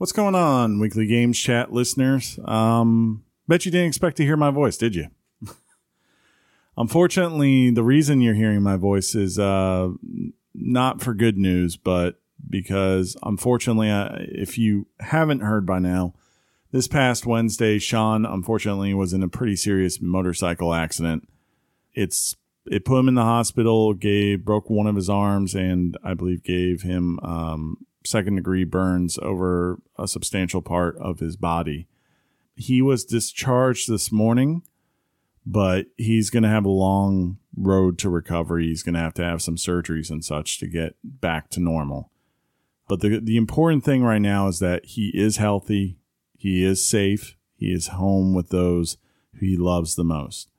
What's going on, Weekly Games Chat listeners? Um, bet you didn't expect to hear my voice, did you? Unfortunately, the reason you're hearing my voice is uh, not for good news, but because unfortunately, if you haven't heard by now, this past Wednesday, Sean unfortunately was in a pretty serious motorcycle accident. It's it put him in the hospital, gave broke one of his arms, and I believe gave him um, second degree burns over a substantial part of his body. He was discharged this morning, but he's going to have a long road to recovery. He's going to have to have some surgeries and such to get back to normal. But the the important thing right now is that he is healthy, he is safe, he is home with those he loves the most.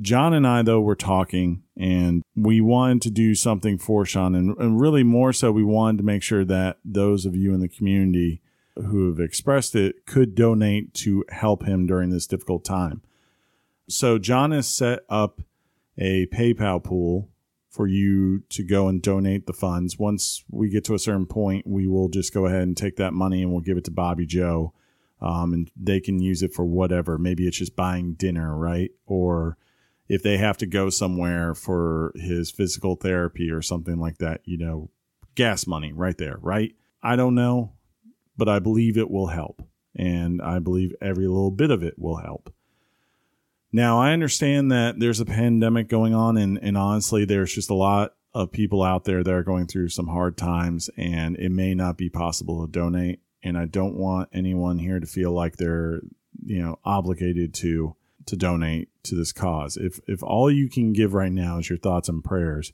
John and I, though, were talking and we wanted to do something for Sean. And, and, really, more so, we wanted to make sure that those of you in the community who have expressed it could donate to help him during this difficult time. So, John has set up a PayPal pool for you to go and donate the funds. Once we get to a certain point, we will just go ahead and take that money and we'll give it to Bobby Joe. Um, and they can use it for whatever. Maybe it's just buying dinner, right? Or if they have to go somewhere for his physical therapy or something like that, you know, gas money right there, right? I don't know, but I believe it will help. And I believe every little bit of it will help. Now, I understand that there's a pandemic going on, and, and honestly, there's just a lot of people out there that are going through some hard times, and it may not be possible to donate. And I don't want anyone here to feel like they're, you know, obligated to to donate to this cause. If if all you can give right now is your thoughts and prayers,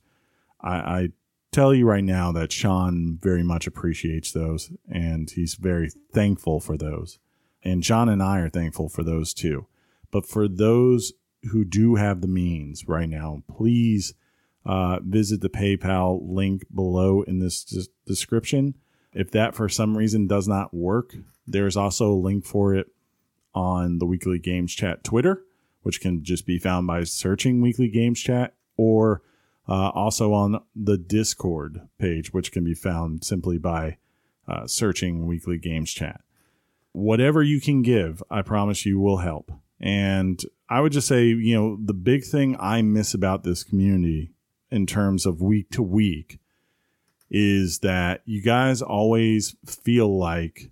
I, I tell you right now that Sean very much appreciates those and he's very thankful for those. And John and I are thankful for those too. But for those who do have the means right now, please uh, visit the PayPal link below in this des- description. If that for some reason does not work, there's also a link for it on the Weekly Games Chat Twitter, which can just be found by searching Weekly Games Chat, or uh, also on the Discord page, which can be found simply by uh, searching Weekly Games Chat. Whatever you can give, I promise you will help. And I would just say, you know, the big thing I miss about this community in terms of week to week is that you guys always feel like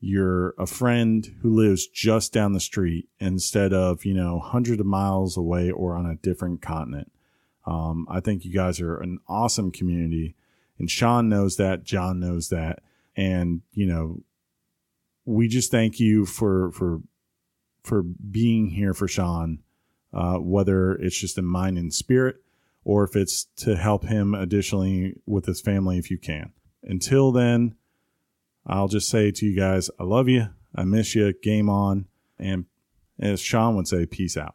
you're a friend who lives just down the street instead of, you know, hundreds of miles away or on a different continent. Um, I think you guys are an awesome community. And Sean knows that. John knows that. And, you know, we just thank you for, for, for being here for Sean, uh, whether it's just in mind and spirit or if it's to help him additionally with his family if you can. Until then, I'll just say to you guys, I love you. I miss you. Game on. And as Sean would say, peace out.